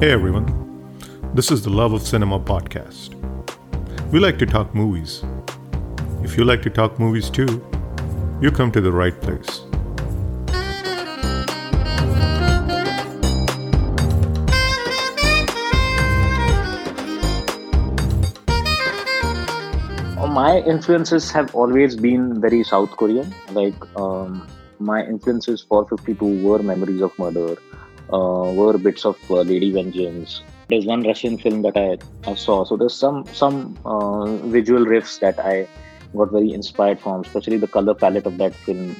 Hey everyone, this is the Love of Cinema podcast. We like to talk movies. If you like to talk movies too, you come to the right place. my influences have always been very South Korean. Like um, my influences for 52 were Memories of Murder, uh, were bits of uh, Lady Vengeance. There's one Russian film that I, I saw. So there's some some uh, visual riffs that I got very inspired from, especially the color palette of that film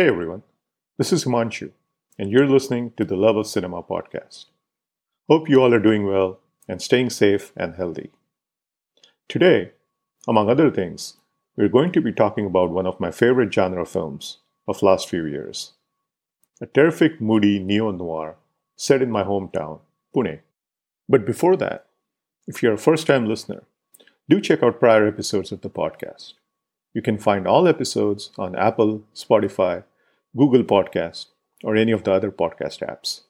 Hey everyone, this is Himanshu, and you're listening to the Love of Cinema podcast. Hope you all are doing well and staying safe and healthy. Today, among other things, we're going to be talking about one of my favorite genre films of last few years. A terrific, moody neo noir set in my hometown, Pune. But before that, if you're a first time listener, do check out prior episodes of the podcast. You can find all episodes on Apple, Spotify, Google Podcast, or any of the other podcast apps.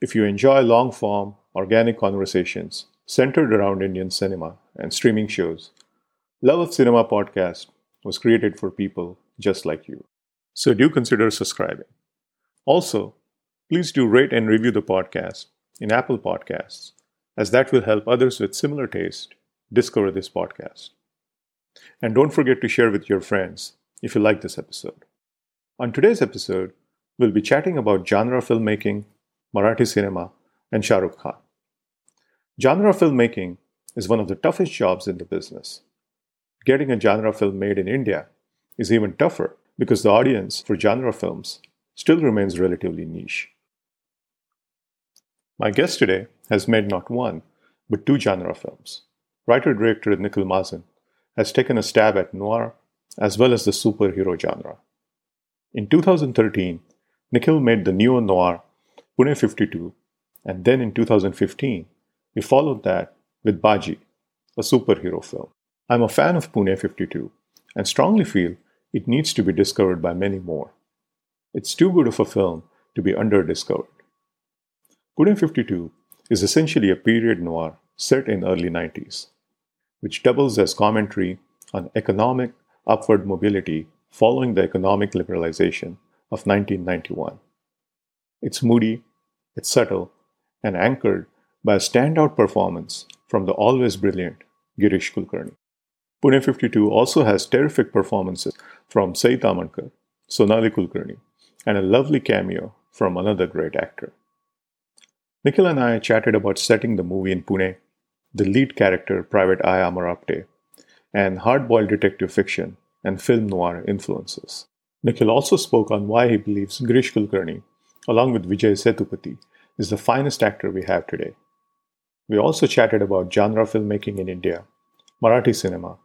If you enjoy long form, organic conversations centered around Indian cinema and streaming shows, Love of Cinema podcast was created for people just like you. So do consider subscribing. Also, please do rate and review the podcast in Apple Podcasts, as that will help others with similar taste discover this podcast. And don't forget to share with your friends if you like this episode. On today's episode, we'll be chatting about genre filmmaking, Marathi cinema, and Shah Rukh Khan. Genre filmmaking is one of the toughest jobs in the business. Getting a genre film made in India is even tougher because the audience for genre films still remains relatively niche. My guest today has made not one, but two genre films. Writer director Nikhil Mahajan has taken a stab at noir as well as the superhero genre. In 2013, Nikhil made the neo noir Pune 52, and then in 2015, we followed that with Baaji, a superhero film. I'm a fan of Pune 52 and strongly feel it needs to be discovered by many more. It's too good of a film to be under-discovered. Pune 52 is essentially a period noir set in early 90s which doubles as commentary on economic upward mobility following the economic liberalization of 1991. It's moody, it's subtle, and anchored by a standout performance from the always brilliant Girish Kulkarni. Pune 52 also has terrific performances from Sai Tamhankar, Sonali Kulkarni, and a lovely cameo from another great actor. Nikhil and I chatted about setting the movie in Pune the lead character, Private Eye. Amar Apte, and hard-boiled detective fiction and film noir influences. Nikhil also spoke on why he believes Girish Kulkarni, along with Vijay Sethupathi, is the finest actor we have today. We also chatted about genre filmmaking in India, Marathi cinema,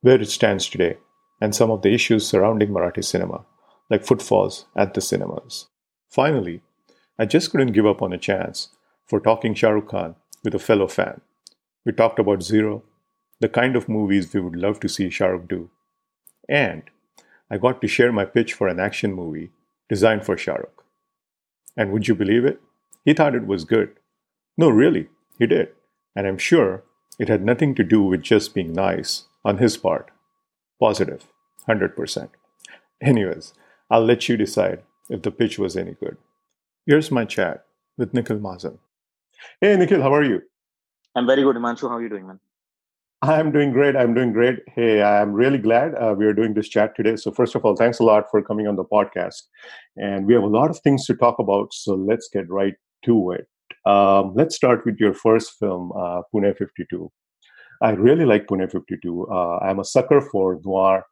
where it stands today, and some of the issues surrounding Marathi cinema, like footfalls at the cinemas. Finally, I just couldn't give up on a chance for talking Shah Rukh Khan with a fellow fan. We talked about Zero, the kind of movies we would love to see Shah Rukh do. And I got to share my pitch for an action movie designed for Shah Rukh. And would you believe it? He thought it was good. No, really, he did. And I'm sure it had nothing to do with just being nice on his part. Positive, 100%. Anyways, I'll let you decide if the pitch was any good. Here's my chat with Nikhil Mahajan. Hey, Nikhil, how are you? I'm very good, Himanshu. How are you doing, man? I'm doing great. I'm doing great. Hey, I'm really glad uh, we are doing this chat today. So, first of all, thanks a lot for coming on the podcast. And we have a lot of things to talk about. So, let's get right to it. Um, let's start with your first film, uh, Pune 52. I really like Pune 52. Uh, I'm a sucker for noir.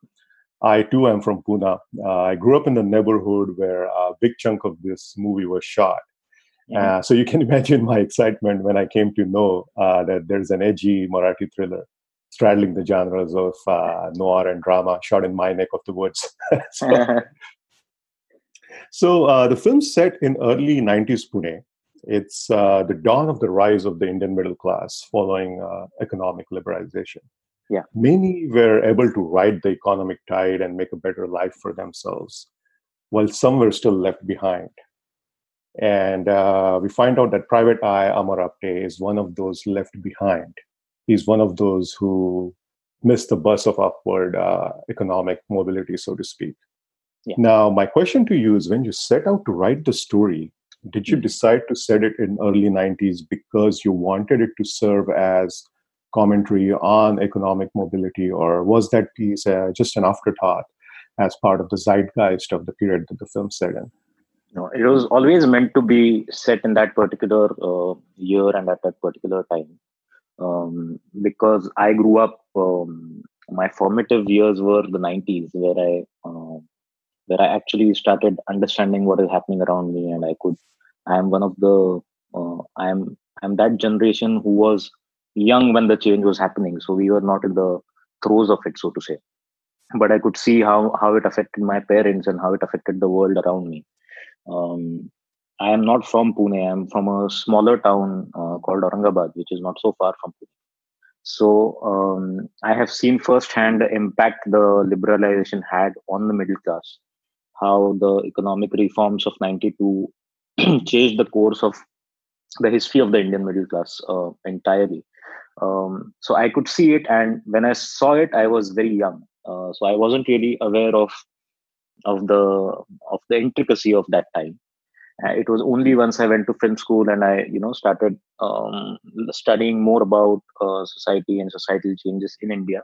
I too am from Pune. Uh, I grew up in the neighborhood where a big chunk of this movie was shot. Uh, so you can imagine my excitement when I came to know uh, that there's an edgy Marathi thriller straddling the genres of uh, noir and drama, shot in my neck of the woods. so, so uh, the film's set in early 90s Pune. It's uh, the dawn of the rise of the Indian middle class following uh, economic liberalization. Yeah. Many were able to ride the economic tide and make a better life for themselves, while some were still left behind. And uh, we find out that Private Eye Amar Apte is one of those left behind he's one of those who missed the bus of upward uh, economic mobility, so to speak. Yeah. Now, my question to you is when you set out to write the story, did you mm-hmm. decide to set it in early 90s because you wanted it to serve as commentary on economic mobility, or was that piece uh, just an afterthought as part of the zeitgeist of the period that the film set in? No, it was always meant to be set in that particular uh, year and at that particular time um, because I grew up. Um, my formative years were the '90s, where I uh, where I actually started understanding what is happening around me, and I could. I am one of the. Uh, I am. I'm that generation who was young when the change was happening, so we were not in the throes of it, so to say. But I could see how how it affected my parents and how it affected the world around me. Um, I am not from Pune. I am from a smaller town uh, called Aurangabad, which is not so far from Pune. So um, I have seen firsthand the impact the liberalization had on the middle class, how the economic reforms of 92 changed the course of the history of the Indian middle class uh, entirely. Um, so I could see it, and when I saw it, I was very young, uh, so I wasn't really aware of of the of the intricacy of that time. Uh, it was only once I went to film school and I, you know, started um, studying more about uh, society and societal changes in India,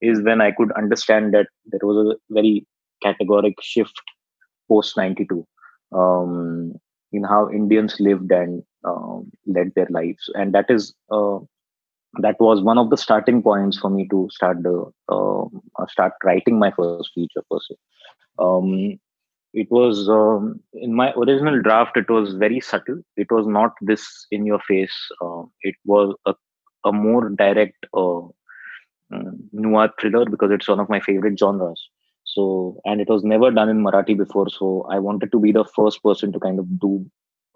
is when I could understand that there was a very categoric shift post '92 um, in how Indians lived and um, led their lives, and that is uh, that was one of the starting points for me to start the um, uh, start writing my first feature per se. Um, it was um, in my original draft it was very subtle. It was not this in your face. Uh, it was a, a more direct uh, mm, noir thriller because it's one of my favorite genres. So and it was never done in marathi before so i wanted to be the first person to kind of do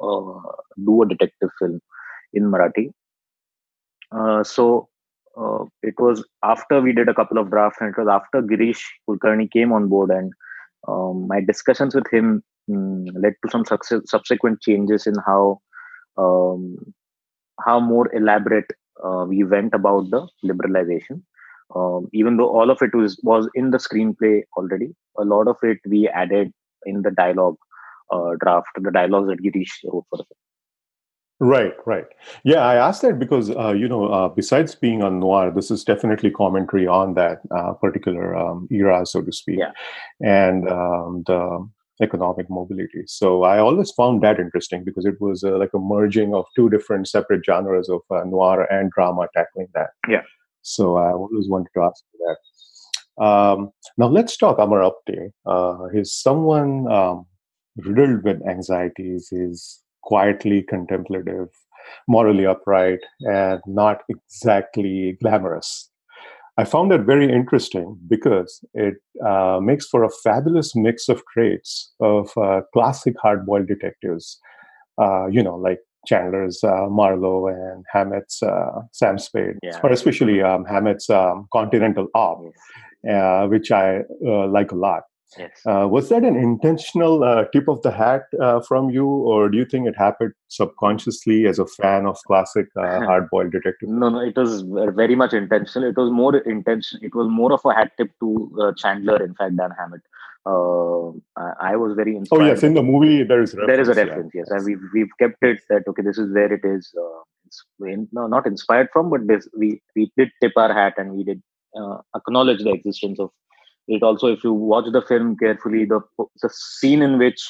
uh, do a detective film in marathi. Uh, so uh, it was after we did a couple of drafts and it was after girish kulkarni came on board and um, my discussions with him um, led to some success, subsequent changes in how um, how more elaborate uh, we went about the liberalization. Um, even though all of it was was in the screenplay already, a lot of it we added in the dialogue uh, draft, the dialogues that Girish wrote for film. Right, right. Yeah, I asked that because uh, you know, uh, besides being on noir, this is definitely commentary on that uh, particular um, era, so to speak, yeah. and um, the economic mobility. So I always found that interesting because it was uh, like a merging of two different separate genres of uh, noir and drama tackling that. Yeah. So I always wanted to ask that. Um, now let's talk Amar Apte. Uh, he's someone um, riddled with anxieties. He's quietly contemplative, morally upright, and not exactly glamorous. I found that very interesting because it uh, makes for a fabulous mix of traits of uh, classic hard-boiled detectives, uh, you know, like Chandler's uh, Marlowe and Hammett's uh, Sam Spade, yeah. or especially um, Hammett's um, Continental Op, uh, which I like a lot. Yes. Uh, was that an intentional uh, tip of the hat uh, from you, or do you think it happened subconsciously as a fan of classic uh, hard-boiled detective? No, no, it was very much intentional. It was more intention. It was more of a hat tip to uh, Chandler, in fact, than Hammett. Uh, I, I, was very inspired. Oh yes, in the movie there is there is a reference. Yeah. Yes, we've we've kept it that okay, this is where it is. it's no, not inspired from, but this we we did tip our hat and we did acknowledge the existence of it also if you watch the film carefully the the scene in which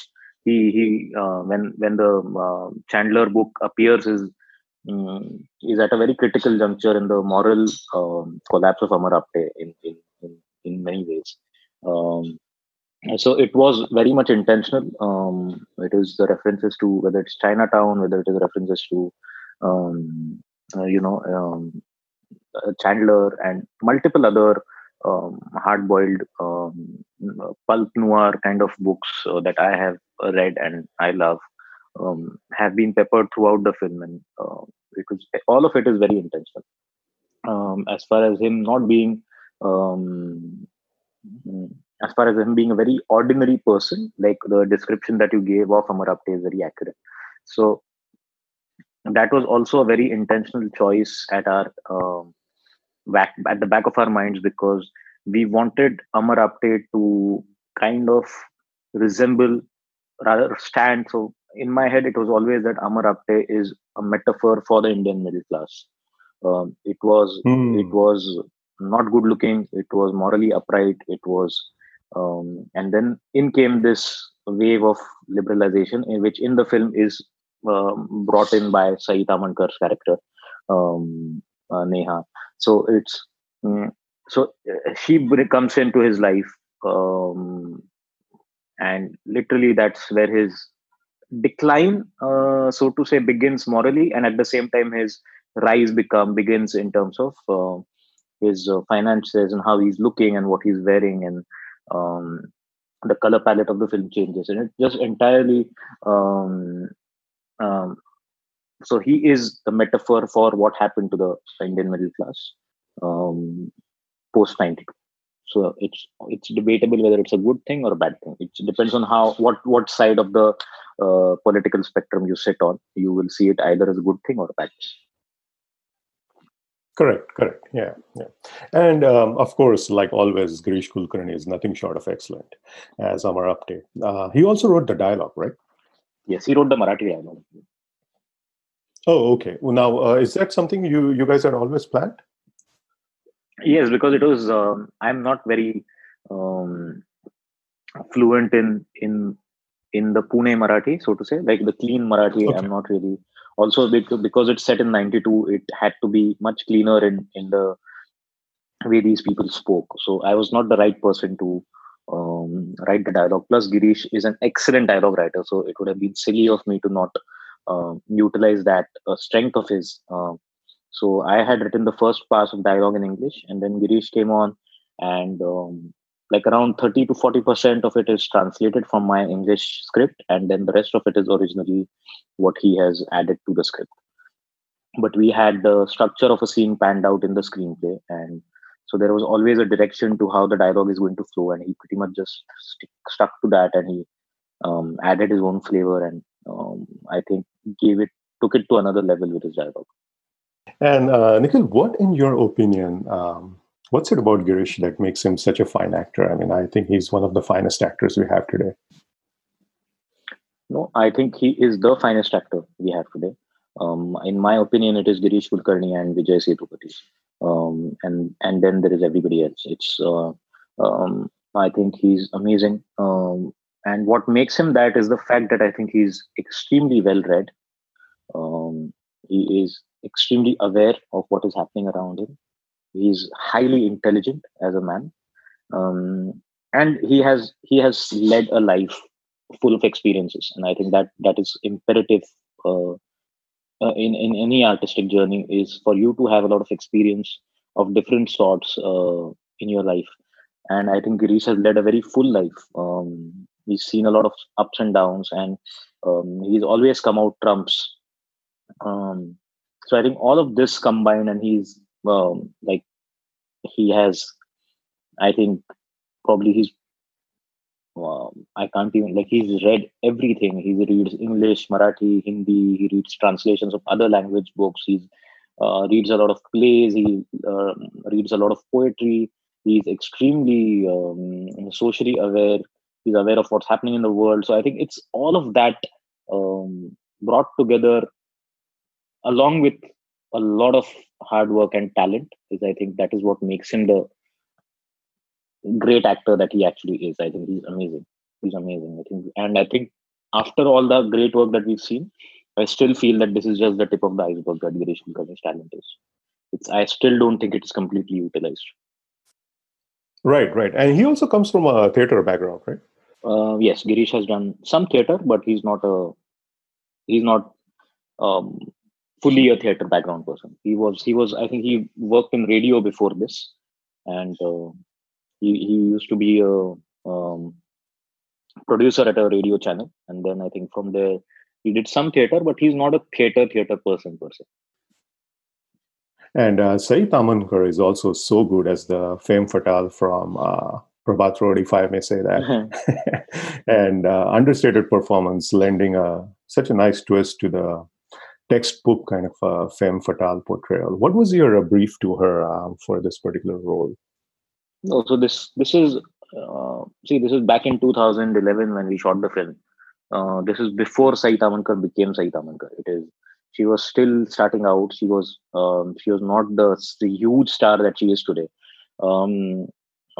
he he uh, when when the uh, chandler book appears is um, is at a very critical juncture in the moral um, collapse of amar in, in in in many ways. Um, so it was very much intentional. Um, it is the references to whether it's chinatown whether it is references to um, uh, you know um, uh, Chandler, and multiple other um, hard-boiled um, pulp noir kind of books uh, that I have read and I love um, have been peppered throughout the film, and uh, it was all of it is very intentional. Um, as far as him not being, um, as far as him being a very ordinary person, like the description that you gave of Amar Apte is very accurate. So that was also a very intentional choice at our back at the back of our minds because we wanted Amar Apte to kind of resemble rather stand so in my head it was always that Amar Apte is a metaphor for the Indian middle class. Um, it was mm. it was not good looking. It was morally upright. It was, um, and then in came this wave of liberalization, in which in the film is um, brought in by Sai Tamhankar's character, um, uh, Neha. So it's mm, so uh, she comes into his life, um, and literally that's where his decline, uh, so to say, begins morally, and at the same time his rise become begins in terms of uh, his uh, finances and how he's looking and what he's wearing and um, the color palette of the film changes and it just entirely um, um, so he is the metaphor for what happened to the indian middle class um, post 92 so it's it's debatable whether it's a good thing or a bad thing it depends on how what what side of the uh, political spectrum you sit on you will see it either as a good thing or a bad thing Correct, correct. Yeah, yeah. And um, of course, like always, Girish Kulkarni is nothing short of excellent as Amar Apte. Uh, he also wrote the dialogue, right? Yes, he wrote the Marathi dialogue. Oh, okay. Well, now, uh, is that something you you guys had always planned? Yes, because it was. Um, I'm not very um, fluent in in in the Pune Marathi, so to say, like the clean Marathi. Okay. I'm not really. Also, because it's set in '92, it had to be much cleaner in in the way these people spoke. So I was not the right person to um, write the dialogue. Plus, Girish is an excellent dialogue writer, so it would have been silly of me to not utilize that uh, strength of his. Uh, so I had written the first pass of dialogue in English, and then Girish came on, and um, like around 30 to 40 percent of it is translated from my english script and then the rest of it is originally what he has added to the script but we had the structure of a scene panned out in the screenplay and so there was always a direction to how the dialogue is going to flow and he pretty much just stick, stuck to that and he um, added his own flavor and um, i think gave it took it to another level with his dialogue and uh, nikhil what in your opinion um, What's it about Girish that makes him such a fine actor? I mean, I think he's one of the finest actors we have today. No, I think he is the finest actor we have today. Um, in my opinion, it is Girish Kulkarni and Vijay Sethupathi, um, and and then there is everybody else. It's uh, um, I think he's amazing, um, and what makes him that is the fact that I think he's extremely well read. Um, he is extremely aware of what is happening around him. He's highly intelligent as a man. Um, and he has he has led a life full of experiences. And i think that that is imperative uh, uh, in in any artistic journey is for you to have a lot of experience of different sorts uh, in your life. And i think Girish has led a very full life. Um, he's seen a lot of ups and downs and um, he's always come out trumps. Um, so i think all of this combined and he's um, like he has i think probably he's um, i can't even like he's read everything. He reads english marathi hindi he reads translations of other language books. He uh, reads a lot of plays. He uh, reads a lot of poetry. He's extremely um, socially aware he's aware of what's happening in the world. So i think it's all of that um, brought together along with a lot of hard work and talent is i think that is what makes him the great actor that he actually is. I think he's amazing. He's amazing i think. And i think after all the great work that we've seen i still feel that this is just the tip of the iceberg that Girish Kulkarni's talent is. It's i still don't think it is completely utilized. Right right. And he also comes from a theater background right uh, yes girish has done some theater but he's not a he's not um, fully a theater background person. He was he was I think he worked in radio before this, and uh, he he used to be a um, producer at a radio channel, and then I think from there he did some theater, but he's not a theater theater person per se. And uh, Sai Tamhankar is also so good as the femme fatale from uh, Prabhat Road, if I may say that. and uh, understated performance, lending a, such a nice twist to the textbook kind of uh, femme fatale portrayal. What was your uh, brief to her uh, for this particular role? No, so this this is uh, see this is back in 2011 when we shot the film. Uh, this is before Sai Tamhankar became Sai Tamhankar. It is she was still starting out. She was um, she was not the, the huge star that she is today. Um,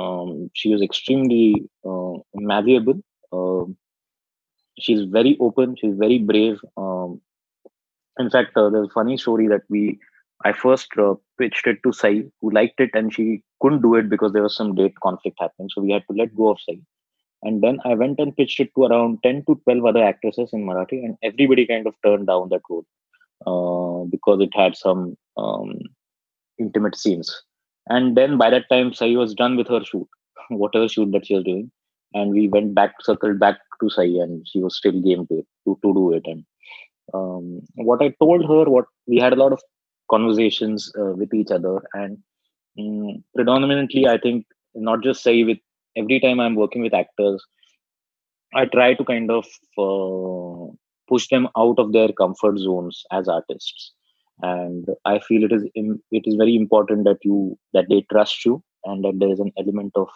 um, she was extremely uh, malleable. Uh, she's very open. She's very brave. Um, in fact, uh, there's a funny story that we I first uh, pitched it to Sai, who liked it, and she couldn't do it because there was some date conflict happening. So we had to let go of Sai. And then I went and pitched it to around 10 to 12 other actresses in Marathi, and everybody kind of turned down that role uh, because it had some um, intimate scenes. And then by that time, Sai was done with her shoot, whatever shoot that she was doing. And we went back, circled back to Sai, and she was still game to, to, to do it. And um, what I told her, what we had a lot of conversations uh, with each other, and um, predominantly, I think not just Sai with every time I'm working with actors, I try to kind of uh, push them out of their comfort zones as artists and i feel it is it is very important that you that they trust you and that there is an element of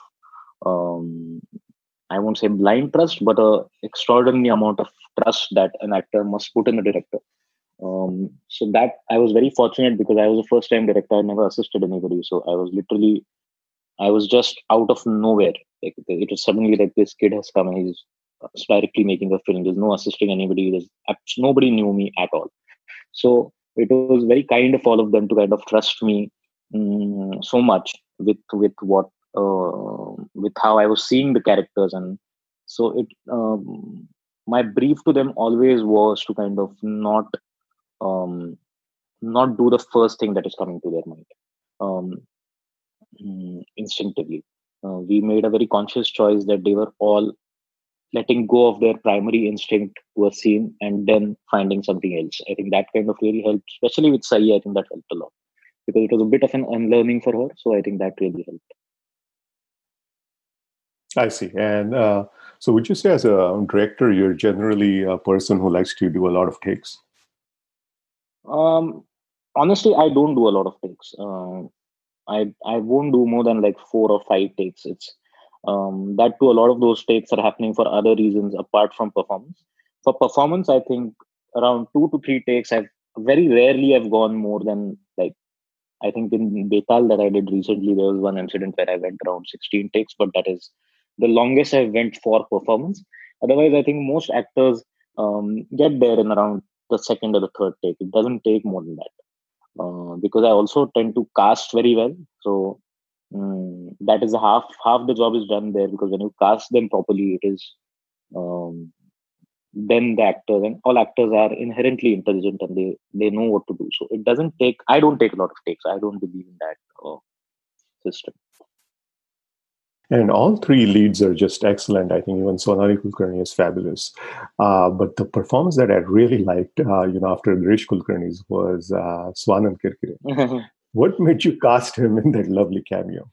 um, i won't say blind trust but a extraordinary amount of trust that an actor must put in a director. Um, so that i was very fortunate because i was a first time director. I never assisted anybody. So i was literally i was just out of nowhere. Like it was suddenly like this kid has come and he's directly making a film. There's no assisting anybody. There's nobody knew me at all. So it was very kind of all of them to kind of trust me um, so much with with what uh, with how I was seeing the characters, and so it um, my brief to them always was to kind of not um, not do the first thing that is coming to their mind um, mm, instinctively. Uh, we made a very conscious choice that they were all letting go of their primary instinct to a scene and then finding something else. I think that kind of really helped, especially with Sai. I think that helped a lot because it was a bit of an unlearning for her. So I think that really helped. I see. And uh, so, would you say, as a director, you're generally a person who likes to do a lot of takes? Um, honestly, I don't do a lot of takes. Uh, I I won't do more than like four or five takes. It's um, that too, a lot of those takes are happening for other reasons apart from performance. For performance, I think around two to three takes. I've very rarely I've gone more than like I think in Betaal that I did recently, there was one incident where I went around 16 takes, but that is the longest I went for performance. Otherwise, I think most actors um, get there in around the second or the third take. It doesn't take more than that uh, because I also tend to cast very well. So Mm, that is half half the job is done there because when you cast them properly, it is um, then the actors and all actors are inherently intelligent and they they know what to do. So it doesn't take. I don't take a lot of takes. I don't believe in that uh, system. And all three leads are just excellent. I think even Sonali Kulkarni is fabulous. Uh, but the performance that I really liked, uh, you know, after Girish Kulkarni's was uh, Swanand Kirkire. What made you cast him in that lovely cameo?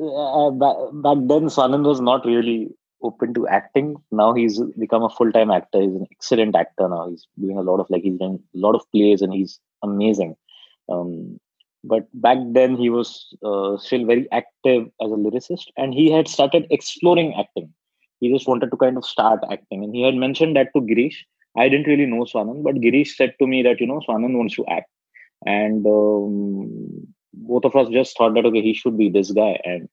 Uh, back, back then, Swanand was not really open to acting. Now he's become a full time actor. He's an excellent actor now. He's doing a lot of like he's doing a lot of plays and he's amazing. Um, but back then he was uh, still very active as a lyricist, and he had started exploring acting. He just wanted to kind of start acting, and he had mentioned that to Girish. I didn't really know Swanand, but Girish said to me that you know Swanand wants to act and um, both of us just thought that okay he should be this guy. And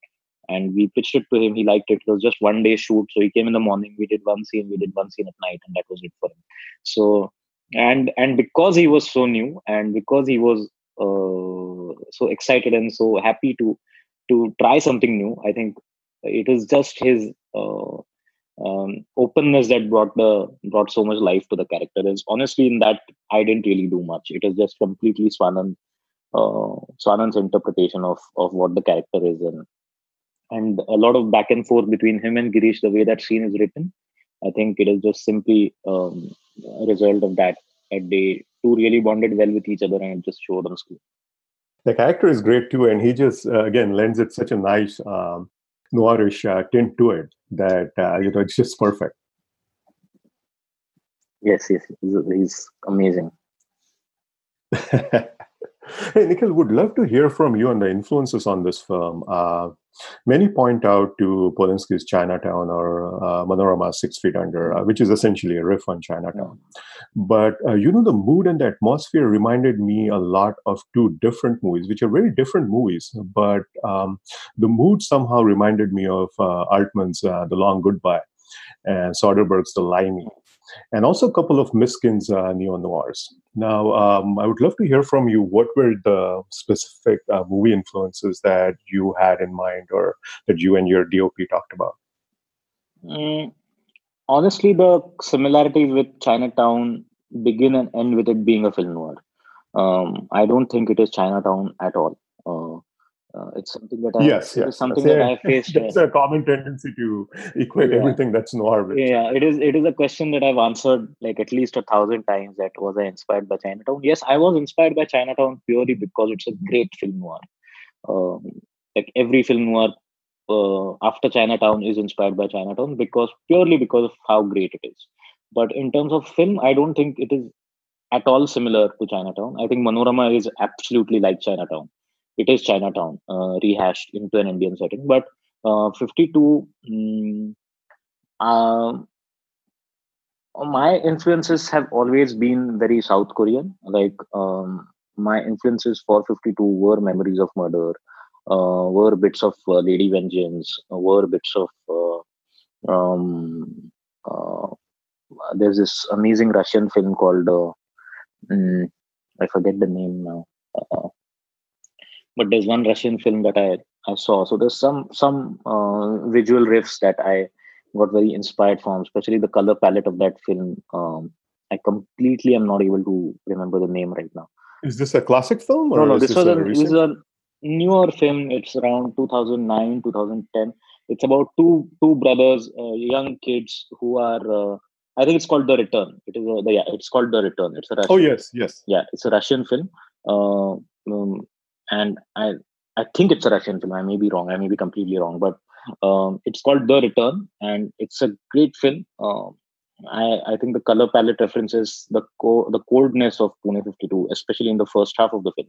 and we pitched it to him. He liked it. It was just one day shoot. So he came in the morning. We did one scene. We did one scene at night. And that was it for him. So and and because he was so new and because he was uh, so excited and so happy to to try something new i think it was just his uh, um, openness that brought the brought so much life to the character is honestly in that I didn't really do much. It is just completely Swanand uh, Swanand's interpretation of of what the character is and and a lot of back and forth between him and Girish. The way that scene is written, I think it is just simply um, a result of that. That they two really bonded well with each other and it just showed on screen. The character is great too, and he just uh, again lends it such a nice um, noirish uh, tint to it that uh, you know it's just perfect. Yes, yes, he's, he's amazing. Hey, Nikhil, would love to hear from you on the influences on this film. Uh, many point out to Polanski's Chinatown or uh, Manorama's Six Feet Under, uh, which is essentially a riff on Chinatown. But uh, you know, the mood and the atmosphere reminded me a lot of two different movies, which are very different movies. But um, the mood somehow reminded me of uh, Altman's uh, The Long Goodbye and Soderbergh's The Limey and also a couple of Mysskin's uh, neo noirs. Now, um, I would love to hear from you. What were the specific uh, movie influences that you had in mind, or that you and your DOP talked about? Mm, honestly, the similarities with Chinatown begin and end with it being a film noir. Um, I don't think it is Chinatown at all. Uh, uh, it's something that I, yes, yes. something that I faced. It's a common tendency to equate yeah. everything that's noir with. Yeah, it is. It is a question that I've answered like at least a thousand times. That was I inspired by Chinatown? Yes, I was inspired by Chinatown purely because it's a great film noir. Um, like every film noir uh, after Chinatown is inspired by Chinatown because purely because of how great it is. But in terms of film, I don't think it is at all similar to Chinatown. I think Manorama is absolutely like Chinatown it is Chinatown uh, rehashed into an Indian setting. But uh, 52, mm, uh, my influences have always been very South Korean. Like um, my influences for 52 were Memories of Murder, uh, were bits of uh, Lady Vengeance, were bits of uh, um, there's this amazing Russian film called mm, I forget the name now but there's one Russian film that I, I saw. So there's some some uh, visual riffs that I got very inspired from, especially the color palette of that film. Um, I completely am not able to remember the name right now. Is this a classic film? no, no. This, this was a, a this is a newer film. It's around 2009, 2010. It's about two two brothers, uh, young kids who are. Uh, I think it's called The Return. It is a, the, yeah. It's called The Return. It's a Russian. Oh yes, yes. Yeah, it's a Russian film. Uh, um, and I I think it's a Russian film. I may be wrong. I may be completely wrong, but um, it's called The Return, and it's a great film. Um, I, I think the color palette references the co- the coldness of Pune 52, especially in the first half of the film,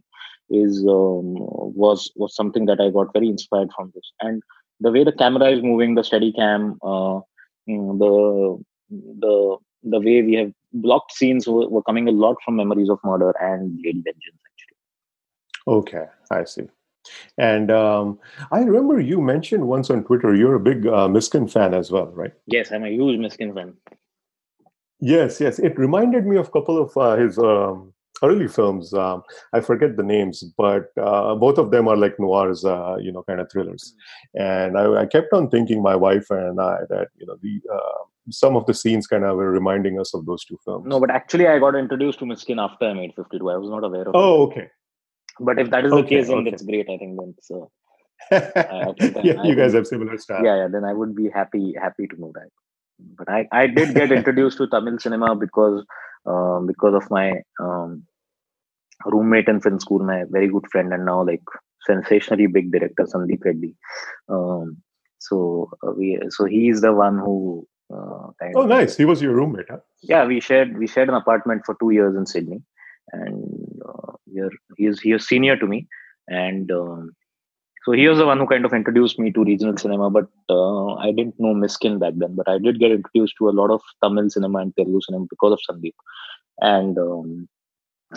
is um, was was something that I got very inspired from this. And the way the camera is moving, the steady cam, uh, the the the way we have blocked scenes were, were coming a lot from Memories of Murder and Lady Vengeance. Okay, I see. And um, I remember you mentioned once on Twitter you're a big uh, Mysskin fan as well, right? Yes, I'm a huge Mysskin fan. Yes, yes. It reminded me of a couple of uh, his um, early films. Um, I forget the names, but uh, both of them are like noirs, uh, you know, kind of thrillers. And I, I, kept on thinking, my wife and I, that you know, the uh, some of the scenes kind of were reminding us of those two films. No, but actually, I got introduced to Mysskin after I made 52. I was not aware of. Oh, it. okay but if that is okay, the case, then okay. that's great. I think then so. I, yeah, you guys have similar style. Yeah, yeah. Then I would be happy happy to know that. But I, I did get introduced to Tamil cinema because um, because of my um, roommate in film school, my very good friend, and now like sensationally big director Sandeep Reddy. Um, so uh, we so he is the one who. Uh, oh, nice! He was your roommate, huh? Yeah, we shared we shared an apartment for two years in Sydney, and uh, here he is he is senior to me, and um, so he was the one who kind of introduced me to regional cinema. But uh, I didn't know Mysskin back then, but I did get introduced to a lot of Tamil cinema and Telugu cinema because of Sandeep, and um,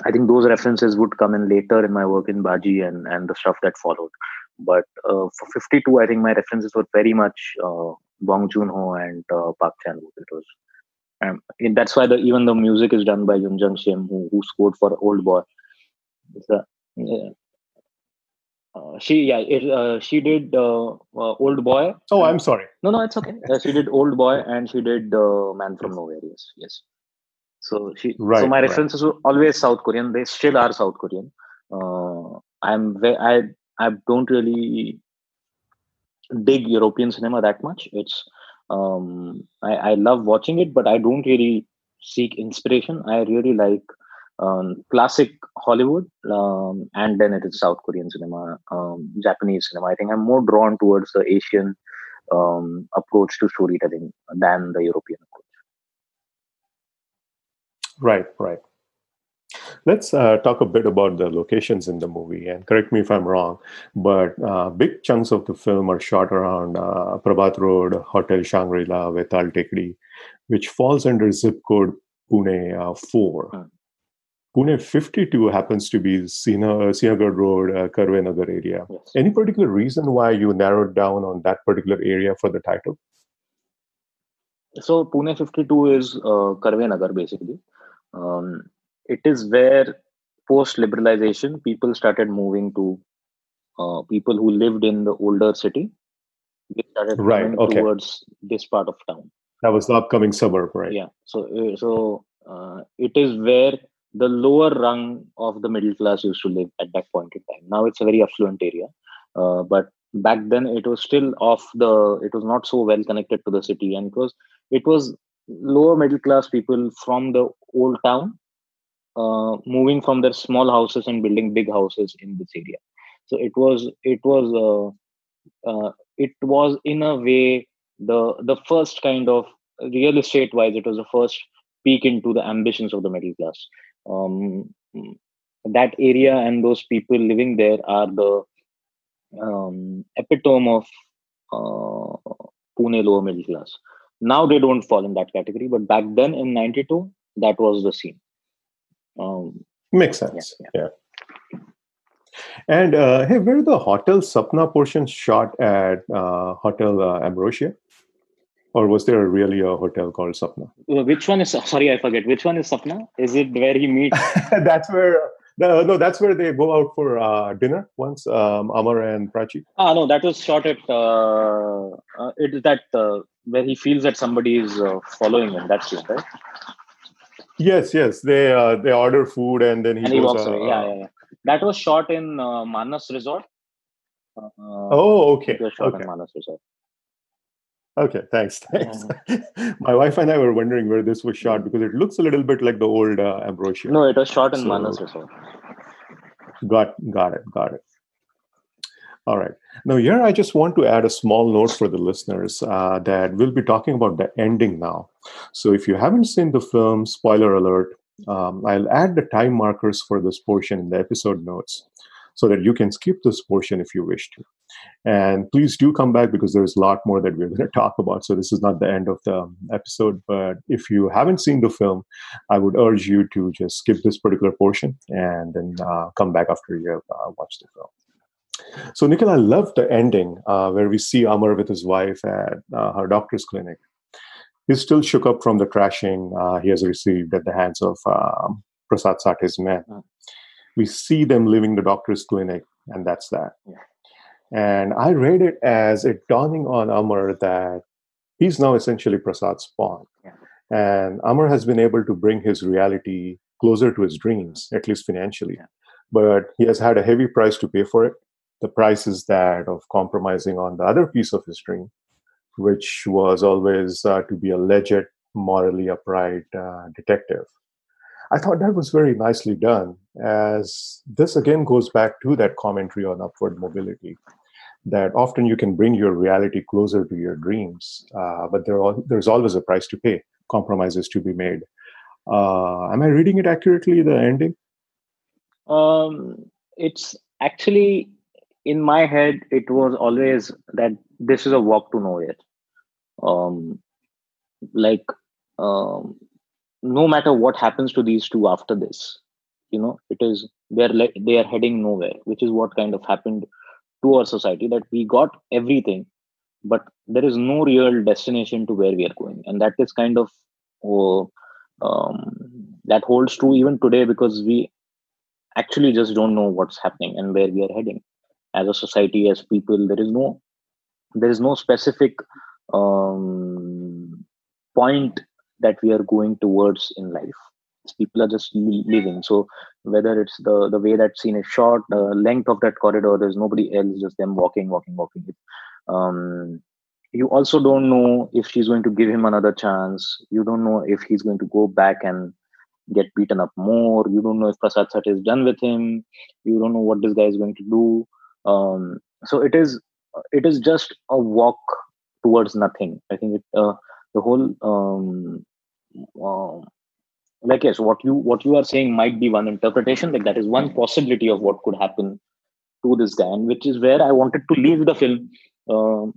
I think those references would come in later in my work in Baaji and and the stuff that followed. But uh, for 52, I think my references were very much uh, Bong Joon Ho and uh, Park Chan Wook. It was um, that's why the even the music is done by Yoon Jung Shim, who, who scored for Old Boy. A, yeah. uh, she yeah it, uh, she did uh, uh old boy. Oh i'm sorry. No no it's okay. Uh, she did old boy and she did man from nowhere yes yes. So she right, so my references right. were always south korean. They still are south korean. I'm very, i i don't really dig european cinema that much. It's um I, I love watching it but i don't really seek inspiration i really like um, classic Hollywood, um, and then it is South Korean cinema, um, Japanese cinema. I think I'm more drawn towards the Asian um, approach to storytelling than the European approach. Right, right. Let's uh, talk a bit about the locations in the movie, and correct me if I'm wrong, but uh, big chunks of the film are shot around uh, Prabhat Road, Hotel Shangri-La, Vetal Tekdi, which falls under zip code Pune uh, 4. Hmm. Pune 52 happens to be Sinhagad Road, uh, Karve Nagar area. Yes. Any particular reason why you narrowed down on that particular area for the title? So Pune 52 is uh, Karve Nagar basically. Um, it is where post liberalization people started moving to uh, people who lived in the older city. They started right, moving okay. towards this part of town. That was the upcoming suburb, right? Yeah. So uh, so uh, it is where the lower rung of the middle class used to live at that point in time. Now it's a very affluent area, uh, but back then it was still off the. It was not so well connected to the city, and it was it was lower middle class people from the old town uh, moving from their small houses and building big houses in this area. So it was it was uh, uh, it was in a way the the first kind of real estate wise it was the first peek into the ambitions of the middle class um, that area and those people living there are the um, epitome of uh, Pune lower middle class. Now they don't fall in that category, but back then in '92, that was the scene. Um, Makes sense. Yeah. yeah. yeah. And uh, hey, where the Hotel Sapna portion shot at uh, Hotel uh, Ambrosia? or was there really a hotel called Sapna? Which one is? Sorry, I forget. Which one is Sapna? Is it where he meets? that's where. No, no, that's where they go out for uh, dinner once. Um, Amar and Prachi. Ah, no, that was shot at. Uh, uh, it is that uh, where he feels that somebody is uh, following him. That's it, right? Yes, yes. They uh, they order food and then he, and he walks away. Yeah, yeah, yeah. That was shot in uh, Manas Resort. oh, okay. Okay. Manas Resort. Okay, thanks. Thanks. My wife and I were wondering where this was shot because it looks a little bit like the old uh, Ambrosia. No, it was shot in so, Manas Resort. Got, got it, got it. All right. Now, here I just want to add a small note for the listeners uh, that we'll be talking about the ending now. So, if you haven't seen the film, spoiler alert, um, I'll add the time markers for this portion in the episode notes so that you can skip this portion if you wish to. And please do come back because there's a lot more that we're going to talk about. So this is not the end of the episode. But if you haven't seen the film, I would urge you to just skip this particular portion and then uh, come back after you have uh, watched the film. So, Nikhil, I love the ending uh, where we see Amar with his wife at uh, her doctor's clinic. He's still shook up from the trashing uh, he has received at the hands of um, Prasad Sate's men. Hmm we see them leaving the doctor's clinic, and that's that. And I read it as it dawning on Amar that he's now essentially Prasad's pawn. And Amar has been able to bring his reality closer to his dreams, at least financially. But he has had a heavy price to pay for it. The price is that of compromising on the other piece of history, which was always uh, to be a legit, morally upright uh, detective. I thought that was very nicely done, as this again goes back to that commentary on upward mobility. That often you can bring your reality closer to your dreams, uh, but there are, there's always a price to pay, compromises to be made. Uh, am I reading it accurately, the ending? Um, it's actually in my head, it was always that this is a walk to nowhere. Um, like um, no matter what happens to these two after this you know it is they're they are heading nowhere which is what kind of happened to our society that we got everything but there is no real destination to where we are going and that is kind of oh, um, that holds true even today because we actually just don't know what's happening and where we are heading as a society, as people. There is no there is no specific um, point that we are going towards in life. People are just living. So whether it's the the way that scene is shot, the length of that corridor, there's nobody else, just them walking, walking, walking. Um, you also don't know if she's going to give him another chance. You don't know if he's going to go back and get beaten up more. You don't know if Prasad Sat is done with him. You don't know what this guy is going to do. Um, so it is it is just a walk towards nothing. I think it, uh, the whole um, uh, like yes, what you what you are saying might be one interpretation. Like that is one possibility of what could happen to this guy, and which is where I wanted to leave the film. Uh,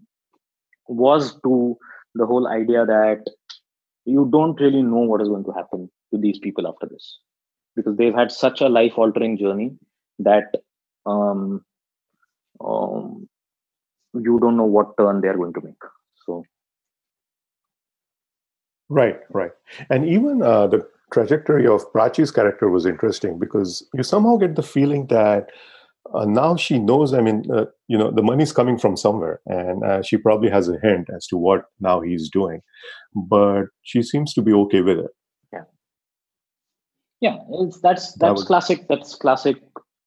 was to the whole idea that you don't really know what is going to happen to these people after this because they've had such a life altering journey that um, um, you don't know what turn they're going to make. So right right. And even uh, the trajectory of prachi's character was interesting because you somehow get the feeling that uh, now she knows i mean uh, you know the money's coming from somewhere and uh, she probably has a hint as to what now he's doing but she seems to be okay with it. Yeah. Yeah it's, that's that's that was, classic that's classic.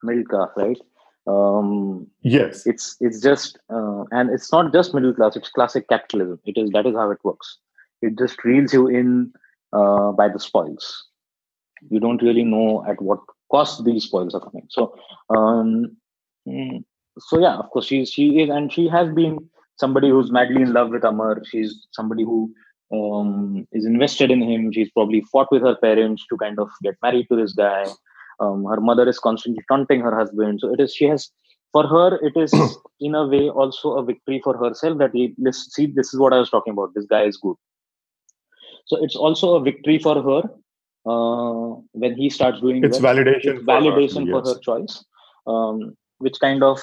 Middle class right um yes. it's it's just uh, and it's not just middle class it's classic capitalism. It is that is how it works. It just reels you in uh, by the spoils. You don't really know at what cost these spoils are coming. So um mm, so yeah of course she's she is and she has been somebody who's madly in love with amar. She's somebody who um, is invested in him. She's probably fought with her parents to kind of get married to this guy um, her mother is constantly taunting her husband. So it is she has for her it is in a way also a victory for herself that he let's see this is what i was talking about. This guy is good. So it's also a victory for her uh, when he starts doing it's well. validation it's validation for her, for her choice um, which kind of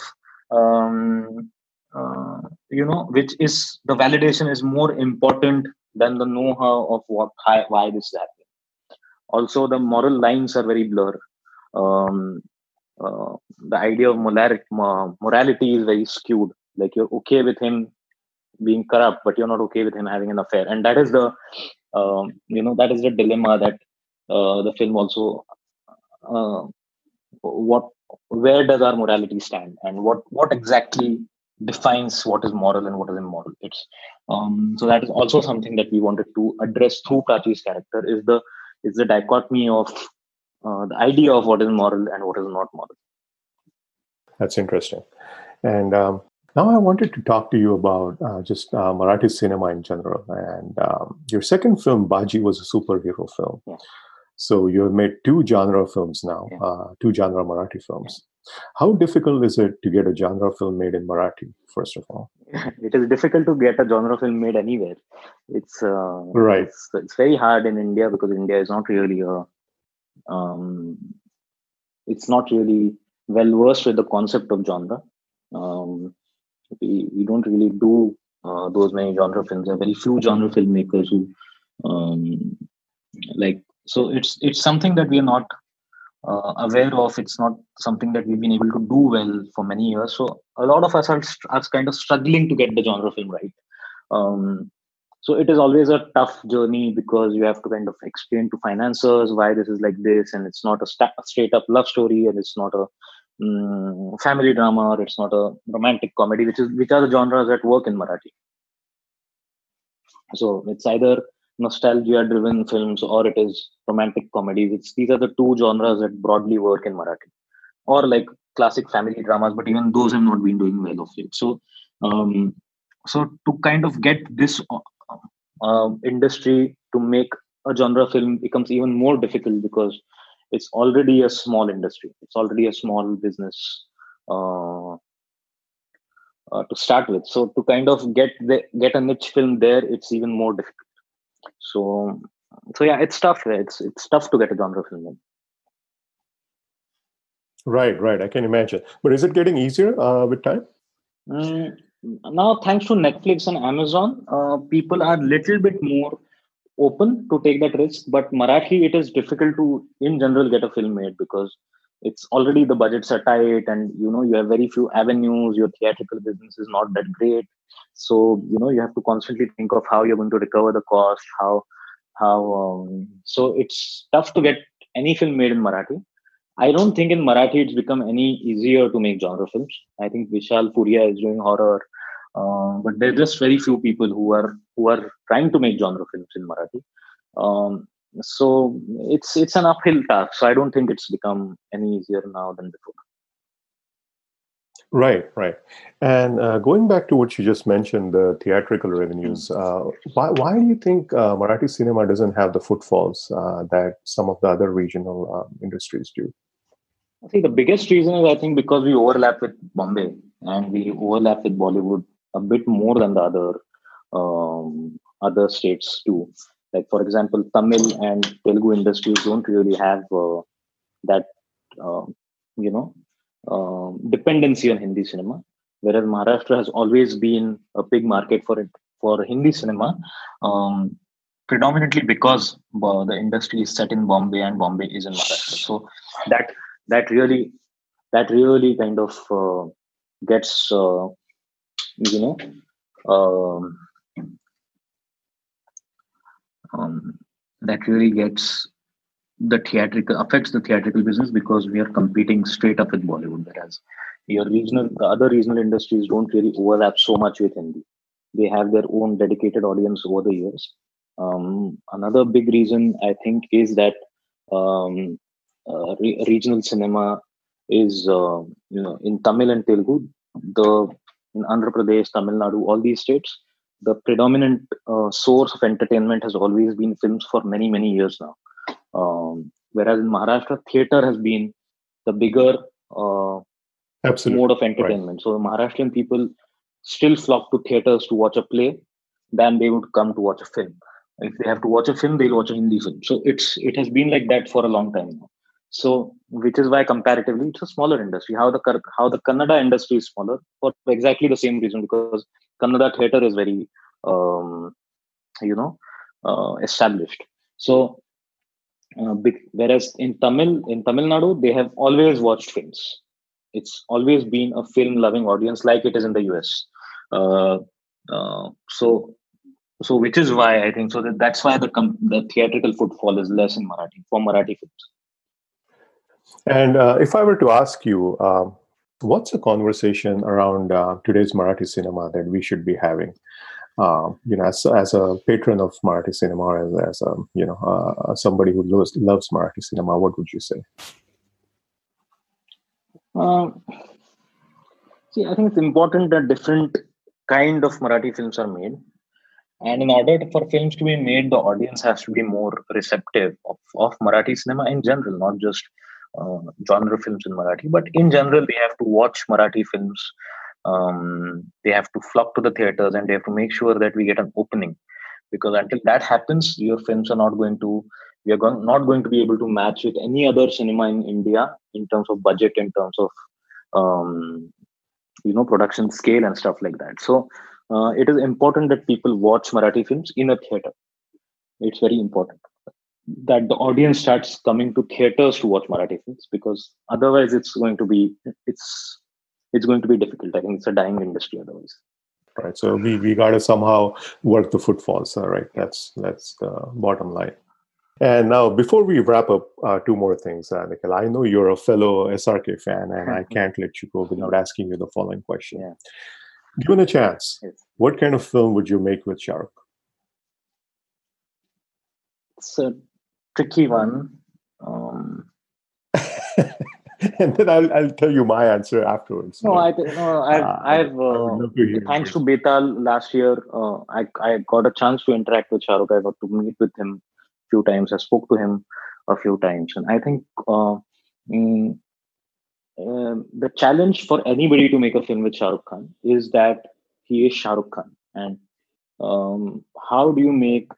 um, uh, you know which is the validation is more important than the know-how of what why, why this is happening. Also the moral lines are very blurred um, uh, the idea of morality, is very skewed. Like you're okay with him being corrupt but you're not okay with him having an affair. And that is the um, you know that is the dilemma that uh, the film also uh, what where does our morality stand? And what what exactly defines what is moral and what is immoral? It's um, so that is also something that we wanted to address through prachi's character is the is the dichotomy of uh, the idea of what is moral and what is not moral that's interesting and um, now i wanted to talk to you about uh, just uh, marathi cinema in general and um, your second film Baaji was a superhero film yeah. So you have made two genre films now, yeah. uh, two genre Marathi films. Yeah. How difficult is it to get a genre film made in Marathi? First of all, it is difficult to get a genre film made anywhere. It's uh, right. It's, it's, very hard in India because India is not really a. Um, it's not really well versed with the concept of genre. Um, we we don't really do uh, those many genre films. There are very few genre filmmakers who um, like so it's it's something that we are not uh, aware of it's not something that we've been able to do well for many years so a lot of us are, are kind of struggling to get the genre film right um, so it is always a tough journey because you have to kind of explain to financiers why this is like this and it's not a, a straight up love story and it's not a um, family drama or it's not a romantic comedy which is which are the genres that work in marathi. So it's either nostalgia driven films or it is romantic comedies. It's these are the two genres that broadly work in marathi. Or like classic family dramas but even those have not been doing well of late. So um, so to kind of get this uh, uh, industry to make a genre film becomes even more difficult because it's already a small industry it's already a small business uh, uh, to start with so to kind of get the get a niche film there it's even more difficult so, so yeah, it's tough. It's it's tough to get a genre film in. Right, right. I can imagine. But is it getting easier uh, with time? Mm, now, thanks to Netflix and Amazon, uh, people are a little bit more open to take that risk. But Marathi, it is difficult to, in general, get a film made because it's already the budgets are tight and you know you have very few avenues. Your theatrical business is not that great. So you know you have to constantly think of how you're going to recover the cost how how um, so it's tough to get any film made in marathi i don't think in marathi it's become any easier to make genre films. I think Vishal Furia is doing horror uh, but there's just very few people who are who are trying to make genre films in marathi. Um, so it's it's an uphill task. So i don't think it's become any easier now than before. Right right. And uh, going back to what you just mentioned the theatrical revenues hmm. uh, why, why do you think uh, marathi cinema doesn't have the footfalls uh, that some of the other regional um, industries do i think the biggest reason is i think because we overlap with bombay and we overlap with bollywood a bit more than the other um, other states too. Like for example tamil and telugu industries don't really have uh, that uh, you know uh, dependency on hindi cinema whereas maharashtra has always been a big market for it for hindi cinema um, predominantly because uh, the industry is set in bombay and bombay is in maharashtra. So that that really that really kind of uh, gets uh, you know um, um, that really gets the theatrical affects the theatrical business because we are competing straight up with Bollywood. Whereas your regional, the other regional industries don't really overlap so much with Hindi. They have their own dedicated audience over the years. Um, another big reason I think is that um, re- regional cinema is uh, you know in Tamil and Telugu, the in Andhra Pradesh, Tamil Nadu, all these states, the predominant uh, source of entertainment has always been films for many many years now. Um, whereas in maharashtra theater has been the bigger uh, mode of entertainment. Right. so maharashtrian people still flock to theaters to watch a play than they would come to watch a film. If they have to watch a film they'll watch a hindi film. So it's it has been like that for a long time now so which is why comparatively it's a smaller industry how the how the kannada industry is smaller for exactly the same reason because Kannada theater is very, um, you know, uh, established. So, uh, whereas in Tamil, in Tamil Nadu, they have always watched films. It's always been a film-loving audience, like it is in the US. Uh, uh, so, so which is why I think so that that's why the com- the theatrical footfall is less in Marathi for Marathi films. And uh, if I were to ask you, um, What's a conversation around uh, today's Marathi cinema that we should be having? Uh, you know, as, as a patron of Marathi cinema, as, as a you know uh, somebody who loves, loves Marathi cinema, what would you say? See, I think it's important that different kind of Marathi films are made, and in order for films to be made, the audience has to be more receptive of, of Marathi cinema in general, not just uh, genre films in Marathi. But in general, they have to watch Marathi films. Um, they have to flock to the theaters and they have to make sure that we get an opening. Because until that happens, your films are not going to we are going, not going to be able to match with any other cinema in India in terms of budget, in terms of um, you know production scale and stuff like that. So uh, it is important that people watch Marathi films in a theater. It's very important that the audience starts coming to theaters to watch Marathi films because otherwise it's going to be it's it's going to be difficult. I think it's a dying industry otherwise. Right. So we, we got to somehow work the footfalls. All right. That's that's the bottom line. And now, before we wrap up, uh, two more things, uh, Nikhil. I know you're a fellow SRK fan, and I can't let you go without asking you the following question. Yeah. Given a chance, yes. what kind of film would you make with Shahrukh? A tricky one. Um, and then I'll, I'll tell you my answer afterwards. No, I no, I've, uh, I've uh, to thanks to Betaal last year, uh, I I got a chance to interact with Shahrukh. I got to meet with him a few times. I spoke to him a few times, and I think uh, mm, uh, the challenge for anybody to make a film with Shahrukh Khan is that he is Shahrukh Khan, and um, how do you make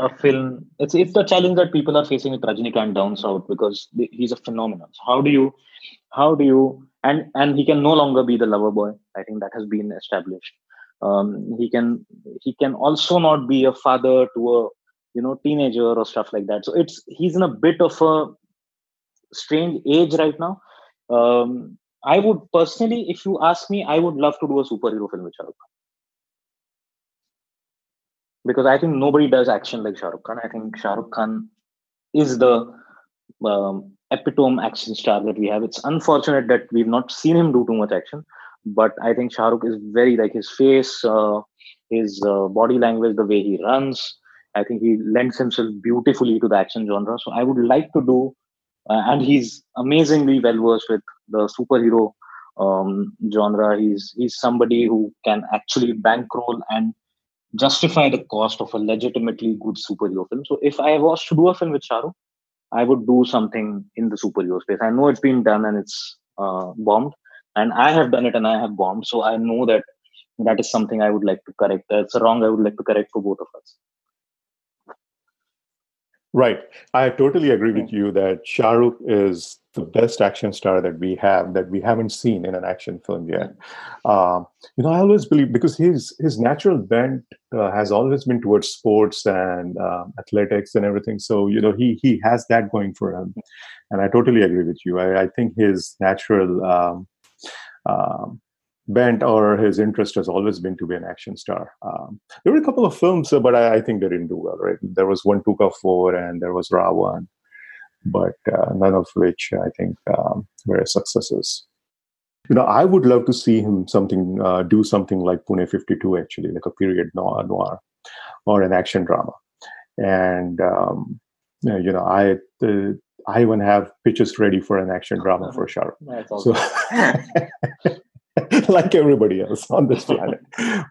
a film it's it's the challenge that people are facing with Rajinikanth down south because he's a phenomenon. So how do you how do you and and he can no longer be the lover boy. I think that has been established. Um, he can he can also not be a father to a you know teenager or stuff like that. So it's he's in a bit of a strange age right now. Um, I would personally, if you ask me, I would love to do a superhero film with Shah Rukh Khan. Because I think nobody does action like Shah Rukh Khan. I think Shah Rukh Khan is the um, epitome action star that we have. It's unfortunate that we've not seen him do too much action, but I think Shah Rukh is very like his face, uh, his uh, body language, the way he runs. I think he lends himself beautifully to the action genre. So I would like to do, uh, and he's amazingly well versed with the superhero um, genre. He's he's somebody who can actually bankroll and justify the cost of a legitimately good superhero film. So if I was to do a film with Shah Rukh, I would do something in the superhero space. I know it's been done and it's uh, bombed, and I have done it and I have bombed. So I know that that is something I would like to correct. That's a wrong I would like to correct for both of us. Right. I totally agree with you that Shah Rukh is the best action star that we have that we haven't seen in an action film yet. Um, you know, I always believe because his his natural bent uh, has always been towards sports and uh, athletics and everything. So you know, he he has that going for him, and I totally agree with you. I, I think his natural um, um, bent or his interest has always been to be an action star. Um, there were a couple of films, uh, but I, I, think they didn't do well. Right? There was one Tuka Four, and there was Ra.One, but uh, none of which I think um, were successes. You know, I would love to see him something uh, do something like Pune 52, actually, like a period noir, noir or an action drama. And um, you know, I uh, I even have pitches ready for an action drama for Shah Rukh. So, like everybody else on this planet.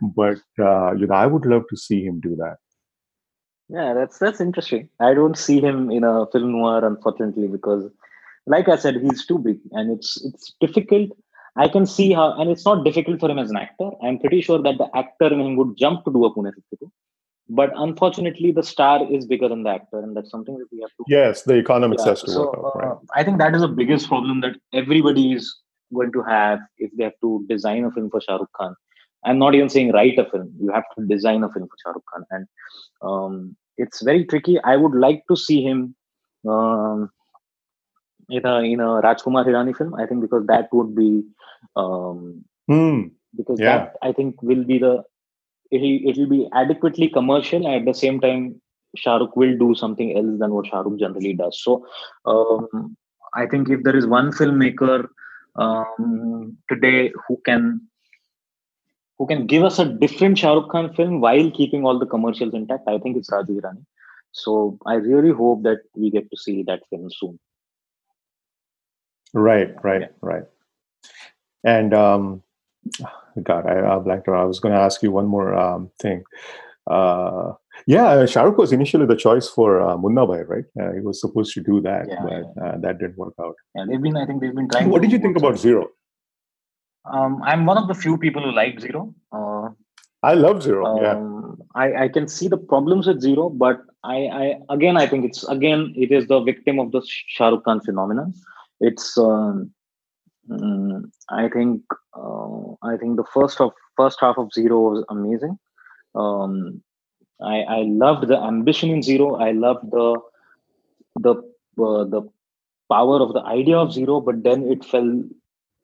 but uh, you know, I would love to see him do that. Yeah, that's that's interesting. I don't see him in a film noir, unfortunately, because, like I said, he's too big, and it's it's difficult. I can see how, and it's not difficult for him as an actor. I'm pretty sure that the actor in him would jump to do a Pune 52. But unfortunately, the star is bigger than the actor, and that's something that we have to. Yes, the economics yeah, has to so, work out. Right? Uh, I think that is the biggest problem that everybody is going to have if they have to design a film for Shah Rukh Khan. I'm not even saying write a film. You have to design a film for Shah Rukh Khan, and um, it's very tricky. I would like to see him um, in a in a Rajkumar Hirani film. I think because that would be um, mm, because yeah. that I think will be the it'll it'll be adequately commercial and at the same time Shah Rukh will do something else than what Shah Rukh generally does. So um, I think if there is one filmmaker um, today who can who can give us a different Shah Rukh Khan film while keeping all the commercials intact, I think it's Raju Hirani. So I really hope that we get to see that film soon. Right, right, yeah. right. And um, God, I, I blanked. I was going to ask you one more um, thing. Uh, yeah, Shahrukh was initially the choice for uh, Munna Bhai, right? Uh, he was supposed to do that, yeah, but. Uh, that didn't work out. Yeah, they've been. I think they've been trying. What did you think about Zero? Um, I'm one of the few people who like Zero. Uh, I love Zero. Um, yeah, I, I can see the problems with Zero, but I, I again I think it's again it is the victim of the Shah Rukh Khan phenomenon. It's um, mm, I think uh, I think the first of first half of Zero was amazing. Um, I, I loved the ambition in Zero. I loved the the uh, the power of the idea of Zero, but then it fell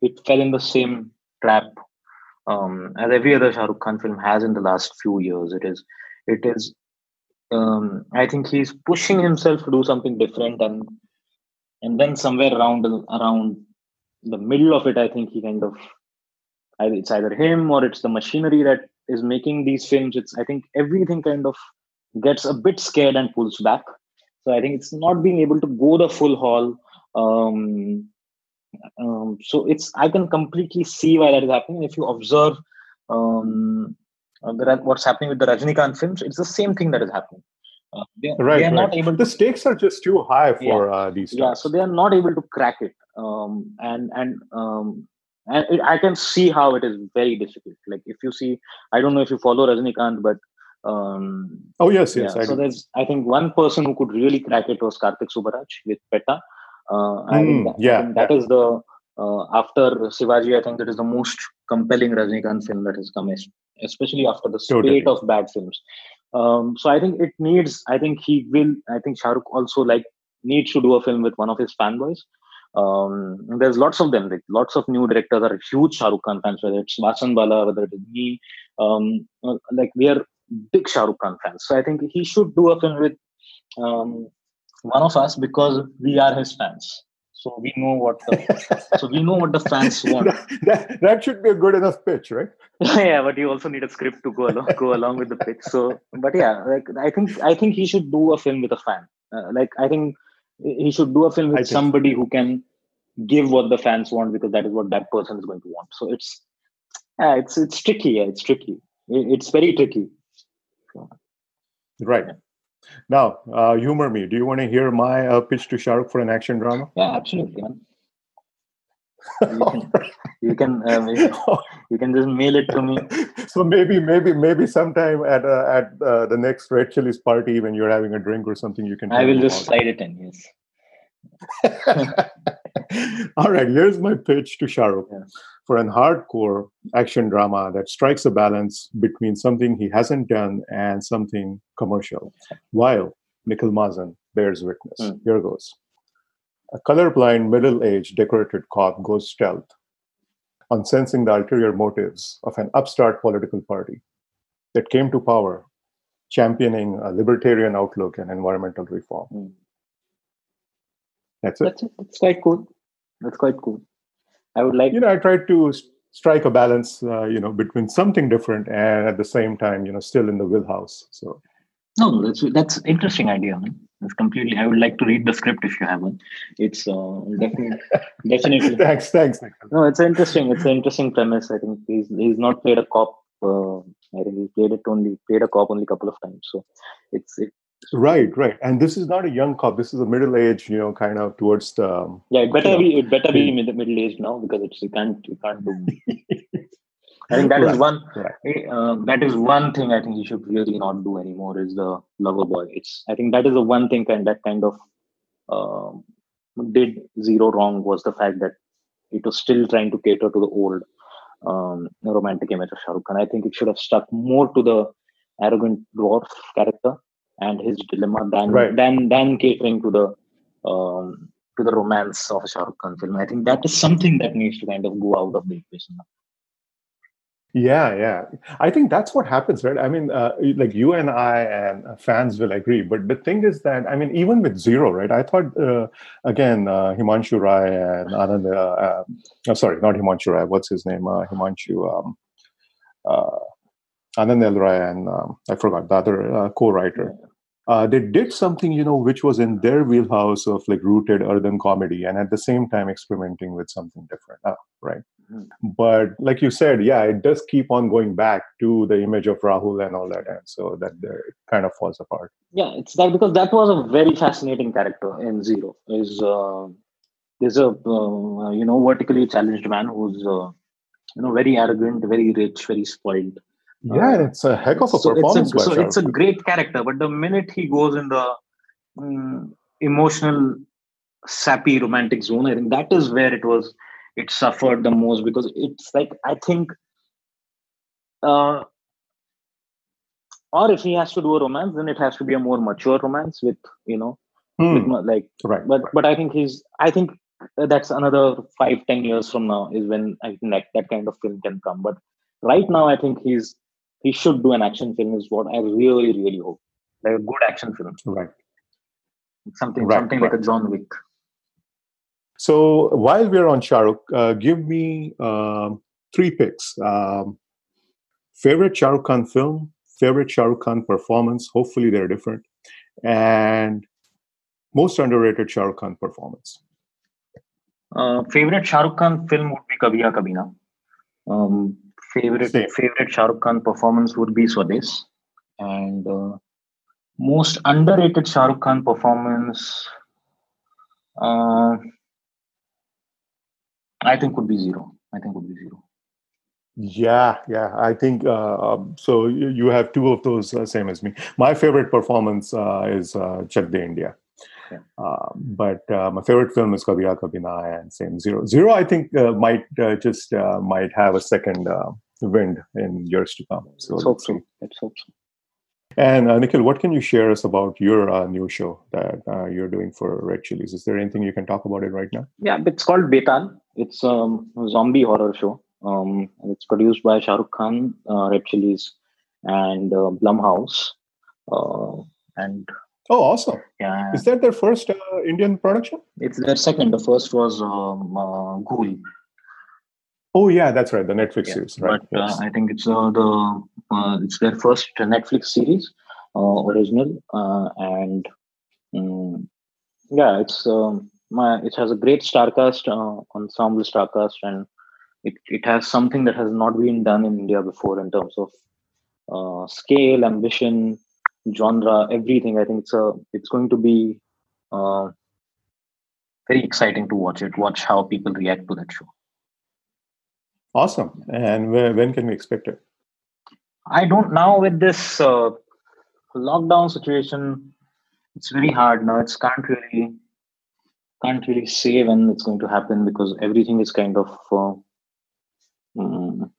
it fell in the same trap um, as every other Shah Rukh Khan film has in the last few years. It is it is um, I think he's pushing himself to do something different, and and then somewhere around around the middle of it, I think he kind of it's either him or it's the machinery that is making these films it's i think everything kind of gets a bit scared and pulls back so i think it's not being able to go the full haul um, um, so it's i can completely see why that is happening if you observe um, uh, the, what's happening with the rajinikanth films it's the same thing that is happening uh, they, right, they are right. not able to, the stakes are just too high for yeah, uh, these stars. yeah so they are not able to crack it um, and and um, and it, I can see how it is very difficult. Like if you see, I don't know if you follow Rajinikanth, but um, oh yes, yes. Yeah, so there's, I think one person who could really crack it was Karthik Subbaraj with Petta. Uh, I mm, think that, yeah, I think that yeah. is the uh, after Shivaji. I think that is the most compelling Rajinikanth film that has come, especially after the spate totally. of bad films. Um, so I think it needs. I think he will. I think Shahrukh also like needs to do a film with one of his fanboys Um, there's lots of them. Like lots of new directors are huge Shah Rukh Khan fans. Whether it's Vasan Bala, whether it is me, um, like we are big Shah Rukh Khan fans. So I think he should do a film with um, one of us because we are his fans. So we know what the so we know what the fans want. that, that should be a good enough pitch, right? yeah, but you also need a script to go along go along with the pitch. So, but yeah, like I think I think he should do a film with a fan. Uh, like I think he should do a film with somebody who can give what the fans want because that is what that person is going to want. So it's yeah, it's it's tricky. Yeah, it's tricky. It's very tricky. Right. Now, uh, humor me. Do you want to hear my uh, pitch to Shahrukh for an action drama? Yeah, absolutely. You can, you can, um, you can just mail it to me. So maybe, maybe, maybe sometime at uh, at uh, the next Red Chilies party when you're having a drink or something, you can. I will just slide it in. Yes. All right. Here's my pitch to Shahrukh. Yeah for an hardcore action drama that strikes a balance between something he hasn't done and something commercial, while Nikhil Mahajan bears witness. Mm. Here goes. A colorblind, middle aged, decorated cop goes stealth on sensing the ulterior motives of an upstart political party that came to power championing a libertarian outlook and environmental reform. Mm. That's it. That's, it. That's quite cool. That's quite cool. I would like. You know, I tried to strike a balance, uh, you know, between something different and at the same time, you know, still in the wheelhouse. So. No, that's that's interesting idea. Man. It's completely. I would like to read the script if you have one. It's uh, definitely, definitely. thanks, thanks. No, it's interesting. It's an interesting premise. I think he's he's not played a cop. Uh, I think he played it only played a cop only a couple of times. So it's it, Right, right. And this is not a young cop. This is a middle age, you know, kind of towards the. Yeah, it better be it better be middle aged now because it's you can't you can't do. I think that right, is one right. uh, that is one thing I think you should really not do anymore is the lover boy. It's I think that is the one thing and that kind of uh, did zero wrong was the fact that it was still trying to cater to the old um, romantic image of Shah Rukh Khan. I think it should have stuck more to the arrogant dwarf character and his dilemma than right. than than catering to the um, to the romance of a Shah Rukh Khan film. I think that is something that needs to kind of go out of the equation. Yeah, yeah. I think that's what happens, right? I mean, uh, like you and I and fans will agree. But the thing is that, I mean, even with Zero, right? I thought, uh, again, uh, Himanshu Rai and Anand, uh, uh, sorry, not Himanshu Rai, what's his name? Uh, Himanshu, um, uh, Anand L. Rai and um, I forgot the other uh, co-writer. Uh, they did something, you know, which was in their wheelhouse of like rooted urban comedy, and at the same time experimenting with something different, uh, right? But like you said, yeah, it does keep on going back to the image of Rahul and all that, and so that it kind of falls apart. Yeah, it's that because that was a very fascinating character in Zero. Is uh, there's a uh, you know vertically challenged man who's uh, you know very arrogant, very rich, very spoiled yeah, it's a heck of a so performance. It's a, so it's a great character, but the minute he goes in the um, emotional, sappy, romantic zone, I think that is where it was. It suffered the most because it's like I think, uh, or if he has to do a romance, then it has to be a more mature romance with you know, hmm. with, like right. But right. but I think he's. I think that's another five ten years from now is when I think that, that kind of film can come. But right now, I think he's he should do an action film is what I really, really hope. Like a good action film. Right. Something right, something like a John Wick. So while we're on Shahrukh, uh, give me uh, three picks. Um, favorite Shahrukh Khan film, favorite Shahrukh Khan performance, hopefully they're different, and most underrated Shahrukh Khan performance. Uh, favorite Shahrukh Khan film would be Kabhi Kabhi Na. Um, favorite Same. favorite Shah Rukh Khan performance would be Swades, and uh, most underrated Shah Rukh Khan performance, uh, I think would be zero. I think would be zero. Yeah, yeah. I think uh, um, so. You have two of those, uh, same as me. My favorite performance uh, is uh, Chak De India. Yeah. Uh, but uh, my favorite film is Kabhi Kabhi Na and same Zero. Zero, I think uh, might uh, just uh, might have a second wind in years to come. So let's hope so. Let's hope so. And uh, Nikhil, what can you share us about your uh, new show that uh, you're doing for Red Chillies? Is there anything you can talk about it right now? Yeah, it's called Betaal. It's um, a zombie horror show. Um, it's produced by Shah Rukh Khan, uh, Red Chillies, and uh, Blumhouse. Uh, and oh, awesome! Yeah, is that their first Indian production? It's their second. The first was um, Ghoul. Oh yeah, that's right. The Netflix yeah. series, right? But yes. I think it's the uh, it's their first Netflix series, uh, original, uh, and um, yeah, it's um, my it has a great star cast, ensemble star cast, and it it has something that has not been done in India before in terms of uh, scale, ambition, genre, everything. I think it's a it's going to be uh, very exciting to watch it. Watch how people react to that show. Awesome. And when can we expect it? I don't now with this uh, lockdown situation. It's very hard now. It's can't really can't really say when it's going to happen because everything is kind of uh, mm,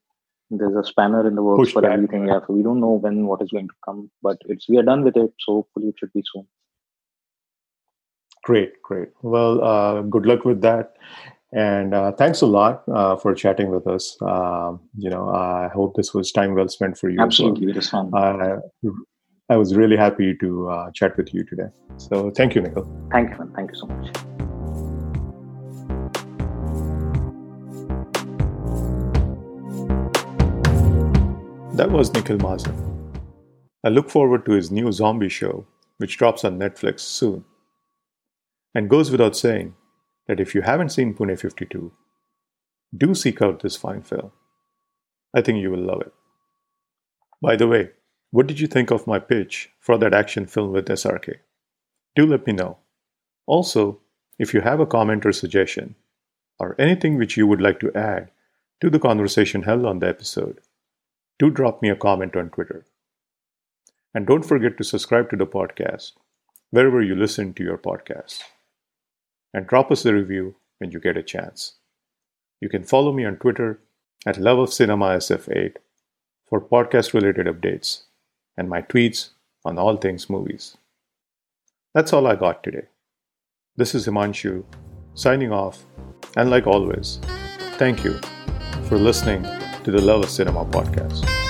there's a spanner in the works Push for back. everything. Yeah, so we don't know when what is going to come, but it's we are done with it. So hopefully it should be soon. Great, great. Well, uh, good luck with that. And uh, thanks a lot uh, for chatting with us. Uh, you know, I hope this was time well spent for you. Absolutely, it was fun. I, I was really happy to uh, chat with you today. So thank you, Nikhil. Thank you, man. Thank you so much. That was Nikhil Mahajan. I look forward to his new zombie show, which drops on Netflix soon. And goes without saying, that if you haven't seen Pune 52, do seek out this fine film. I think you will love it. By the way, what did you think of my pitch for that action film with SRK? Do let me know. Also, if you have a comment or suggestion, or anything which you would like to add to the conversation held on the episode, do drop me a comment on Twitter. And don't forget to subscribe to the podcast wherever you listen to your podcasts and drop us a review when you get a chance. You can follow me on Twitter at Love of Cinema SF8 for podcast related updates and my tweets on all things movies. That's all I got today. This is Himanshu signing off, and like always, thank you for listening to the Love of Cinema podcast.